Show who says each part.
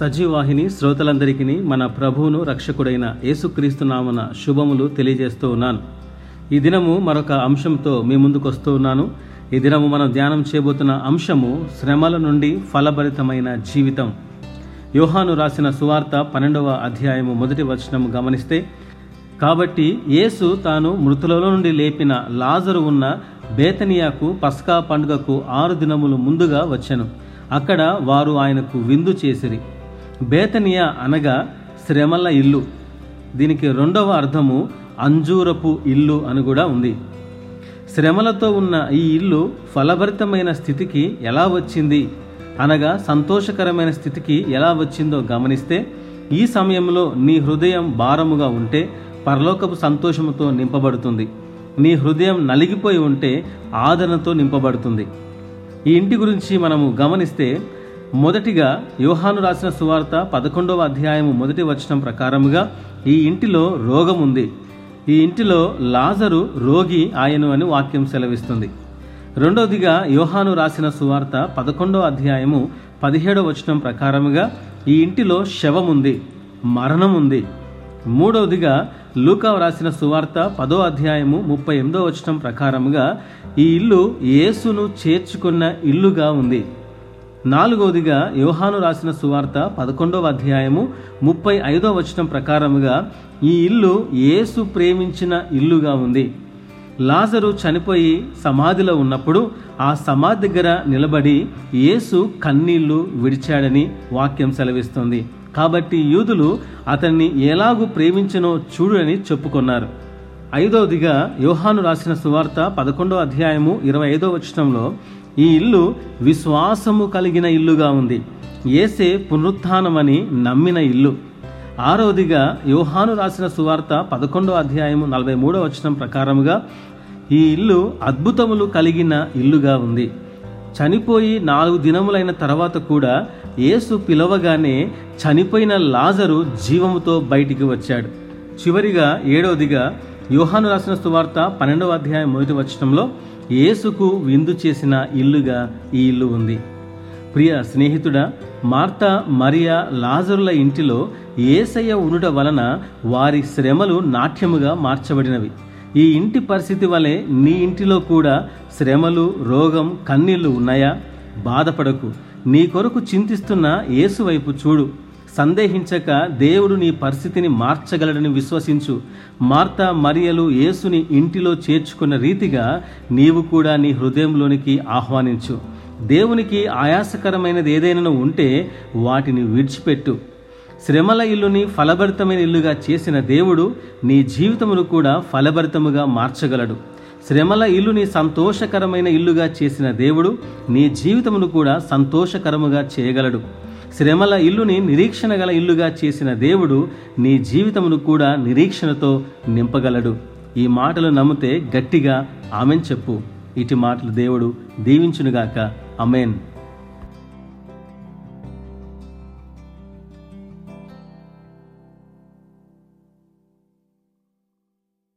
Speaker 1: సజీవాహిని శ్రోతలందరికీ మన ప్రభువును రక్షకుడైన యేసుక్రీస్తు నామన శుభములు తెలియజేస్తూ ఉన్నాను. ఈ దినము మరొక అంశంతో మీ ముందుకు వస్తూ ఉన్నాను. ఈ దినము మనం ధ్యానం చేయబోతున్న అంశము శ్రమల నుండి ఫలభరితమైన జీవితం. యోహాను రాసిన సువార్త పన్నెండవ అధ్యాయము మొదటి వచనము గమనిస్తే కాబట్టి యేసు తాను మృతులలో నుండి లేపిన లాజరు ఉన్న బేతనియాకు పస్కా పండుగకు ఆరు దినములు ముందుగా వచ్చాను. అక్కడ వారు ఆయనకు విందు చేసిరి. బేతనియా అనగా శ్రమల ఇల్లు. దీనికి రెండవ అర్థము అంజూరపు ఇల్లు అని కూడా ఉంది. శ్రమలతో ఉన్న ఈ ఇల్లు ఫలభరితమైన స్థితికి ఎలా వచ్చింది? అనగా సంతోషకరమైన స్థితికి ఎలా వచ్చిందో గమనిస్తే ఈ సమయంలో నీ హృదయం భారముగా ఉంటే పరలోకపు సంతోషముతో నింపబడుతుంది. నీ హృదయం నలిగిపోయి ఉంటే ఆదరణతో నింపబడుతుంది. ఈ ఇంటి గురించి మనము గమనిస్తే మొదటిగా యోహాను రాసిన సువార్త పదకొండవ అధ్యాయము మొదటి వచనం ప్రకారముగా ఈ ఇంటిలో రోగం ఉంది. ఈ ఇంటిలో లాజరు రోగి ఆయను అని వాక్యం సెలవిస్తుంది. రెండవదిగా యోహాను రాసిన సువార్త పదకొండవ అధ్యాయము పదిహేడవ వచనం ప్రకారముగా ఈ ఇంటిలో శవం ఉంది మరణం ఉంది మూడవదిగా లూకా రాసిన సువార్త పదో అధ్యాయము ముప్పై ఎనిమిదో వచనం ప్రకారముగా ఈ ఇల్లు యేసును చేర్చుకున్న ఇల్లుగా ఉంది. నాలుగవదిగా యోహాను రాసిన సువార్త పదకొండవ అధ్యాయము ముప్పై ఐదో వచనం ప్రకారముగా ఈ ఇల్లు యేసు ప్రేమించిన ఇల్లుగా ఉంది. లాజరు చనిపోయి సమాధిలో ఉన్నప్పుడు ఆ సమాధి దగ్గర నిలబడి యేసు కన్నీళ్ళు విడిచాడని వాక్యం సెలవిస్తుంది. కాబట్టి యూదులు అతన్ని ఎలాగూ ప్రేమించనో చూడు అని చెప్పుకున్నారు. ఐదవదిగా యోహాను రాసిన సువార్త పదకొండో అధ్యాయము ఇరవై ఐదో వచనంలో ఈ ఇల్లు విశ్వాసము కలిగిన ఇల్లుగా ఉంది. ఏసే పునరుత్నమని నమ్మిన ఇల్లు. ఆరవదిగా యోహాను రాసిన సువార్త పదకొండో అధ్యాయము నలభై మూడో వచనం ప్రకారముగా ఈ ఇల్లు అద్భుతములు కలిగిన ఇల్లుగా ఉంది. చనిపోయి నాలుగు దినములైన తర్వాత కూడా యేసు పిలవగానే చనిపోయిన లాజరు జీవముతో బయటికి వచ్చాడు. చివరిగా ఏడవదిగా యోహాను రాసిన సువార్త పన్నెండవ అధ్యాయం మొదటి వచనంలో యేసుకు విందు చేసిన ఇల్లుగా ఈ ఇల్లు ఉంది. ప్రియ స్నేహితుడా మార్త మరియా లాజరుల ఇంటిలో ఏసయ్య ఉండుట వలన వారి శ్రమలు నాట్యముగా మార్చబడినవి. ఈ ఇంటి పరిస్థితి వలె నీ ఇంటిలో కూడా శ్రమలు రోగం కన్నీళ్ళు ఉన్నాయా? బాధపడకు. నీ కొరకు చింతిస్తున్న యేసు వైపు చూడు. సందేహించక దేవుడు నీ పరిస్థితిని మార్చగలడని విశ్వసించు. మార్త మరియలు యేసుని ఇంటిలో చేర్చుకున్న రీతిగా నీవు కూడా నీ హృదయంలోనికి ఆహ్వానించు. దేవునికి ఆయాసకరమైనది ఏదైనా ఉంటే వాటిని విడిచిపెట్టు. శ్రమల ఇల్లుని ఫలభరితమైన ఇల్లుగా చేసిన దేవుడు నీ జీవితమును కూడా ఫలభరితముగా మార్చగలడు. శ్రమల ఇల్లుని సంతోషకరమైన ఇల్లుగా చేసిన దేవుడు నీ జీవితమును కూడా సంతోషకరముగా చేయగలడు. శ్రమల ఇల్లుని నిరీక్షణ గల ఇల్లుగా చేసిన దేవుడు నీ జీవితమును కూడా నిరీక్షణతో నింపగలడు. ఈ మాటలు నమ్మితే గట్టిగా ఆమెన్ చెప్పు. ఇటు మాటలు దేవుడు దీవించునుగాక. అమేన్